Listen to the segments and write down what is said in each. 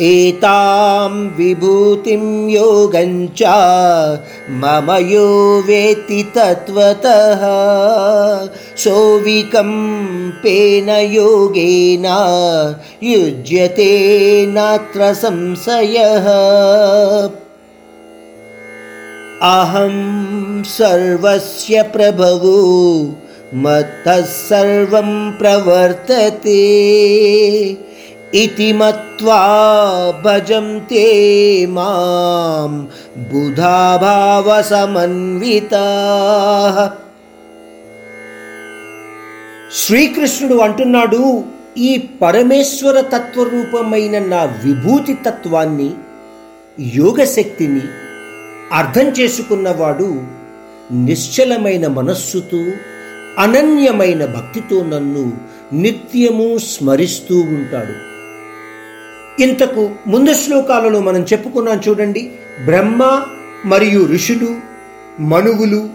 एतां विभूतिं योगञ्च मम यो वेत्ति तत्त्वतः सोऽविकम्पेन योगेन युज्यते नात्र संशयः। अहं सर्वस्य प्रभवो मत्तः सर्वं प्रवर्तते इति मत्वा भजन्ते मां बुधा भावसमन्विताः శ్రీకృష్ణుడు అంటున్నాడు ఈ పరమేశ్వర తత్వరూపమైన నా విభూతి తత్వాన్ని యోగశక్తిని అర్థం చేసుకున్నవాడు నిశ్చలమైన మనస్సుతో అనన్యమైన భక్తితో నన్ను నిత్యము స్మరిస్తూ ఉంటాడు ఇంతకు ముందు శ్లోకాలలో మనం చెప్పుకున్నాం చూడండి బ్రహ్మ మరియు ఋషులు మనువులు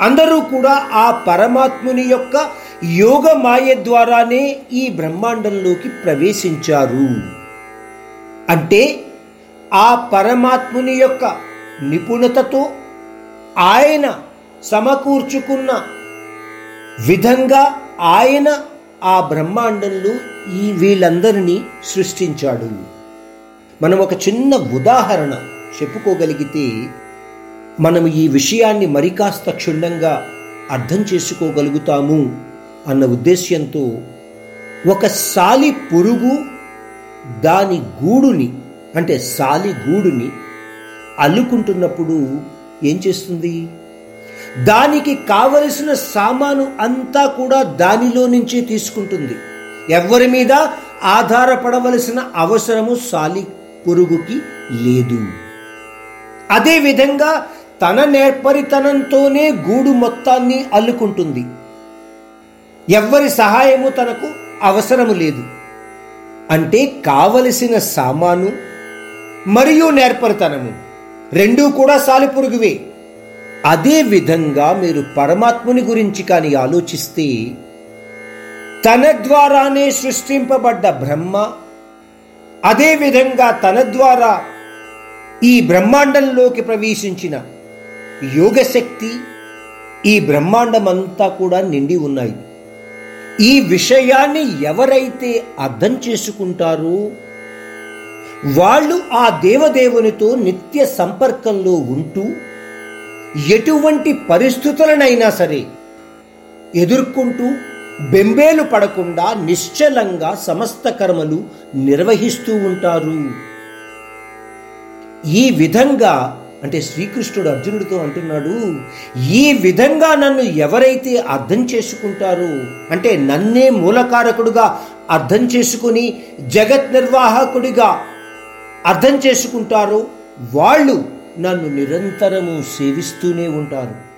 అందరూ కూడా ఆ పరమాత్ముని యొక్క యోగ మాయ ద్వారానే ఈ బ్రహ్మాండంలోకి ప్రవేశించారు. అంటే ఆ పరమాత్ముని యొక్క నిపుణతతో ఆయన సమకూర్చుకున్న విధంగా ఆయన ఆ బ్రహ్మాండంలో ఈ వీళ్ళందరినీ సృష్టించాడు. మనం ఒక చిన్న ఉదాహరణ చెప్పుకోగలిగితే మనం ఈ విషయాన్ని మరికాస్త క్షుణ్ణంగా అర్థం చేసుకోగలుగుతాము అన్న ఉద్దేశ్యంతో ఒక సాలి పురుగు దాని గూడుని అంటే సాలి గూడుని అల్లుకుంటున్నప్పుడు ఏం చేస్తుంది? దానికి కావలసిన సామాను అంతా కూడా దానిలో నుంచి తీసుకుంటుంది. ఎవరి మీద ఆధారపడవలసిన అవసరము సాలి పురుగుకి లేదు. అదేవిధంగా తన నేర్పరితనంతోనే గూడు మొత్తాన్ని అల్లుకుంటుంది. ఎవ్వరి సహాయము తనకు అవసరము లేదు. అంటే కావలసిన సామాను మరియు నేర్పరితనము రెండూ కూడా సాలిపురుగువే అదే విధంగా మీరు పరమాత్ముని గురించి కానీ ఆలోచిస్తే తన ద్వారానే సృష్టింపబడ్డ బ్రహ్మ అదేవిధంగా తన ద్వారా ఈ బ్రహ్మాండంలోకి ప్రవేశించిన యోగశక్తి ఈ బ్రహ్మాండమంతా కూడా నిండి ఉన్నాయి. ఈ విషయాన్ని ఎవరైతే అర్థం చేసుకుంటారో వాళ్ళు ఆ దేవదేవునితో నిత్య సంపర్కంలో ఉంటూ ఎటువంటి పరిస్థితులనైనా సరే ఎదుర్కొంటూ బెంబేలు పడకుండా నిశ్చలంగా సమస్త కర్మలు నిర్వహిస్తూ ఉంటారు. ఈ విధంగా అంటే శ్రీకృష్ణుడు అర్జునుడితో అంటున్నాడు ఈ విధంగా నన్ను ఎవరైతే అర్థం చేసుకుంటారో అంటే నన్నే మూలకారకుడుగా అర్థం చేసుకుని జగత్ నిర్వాహకుడిగా అర్థం చేసుకుంటారో వాళ్ళు నన్ను నిరంతరము సేవిస్తూనే ఉంటారు.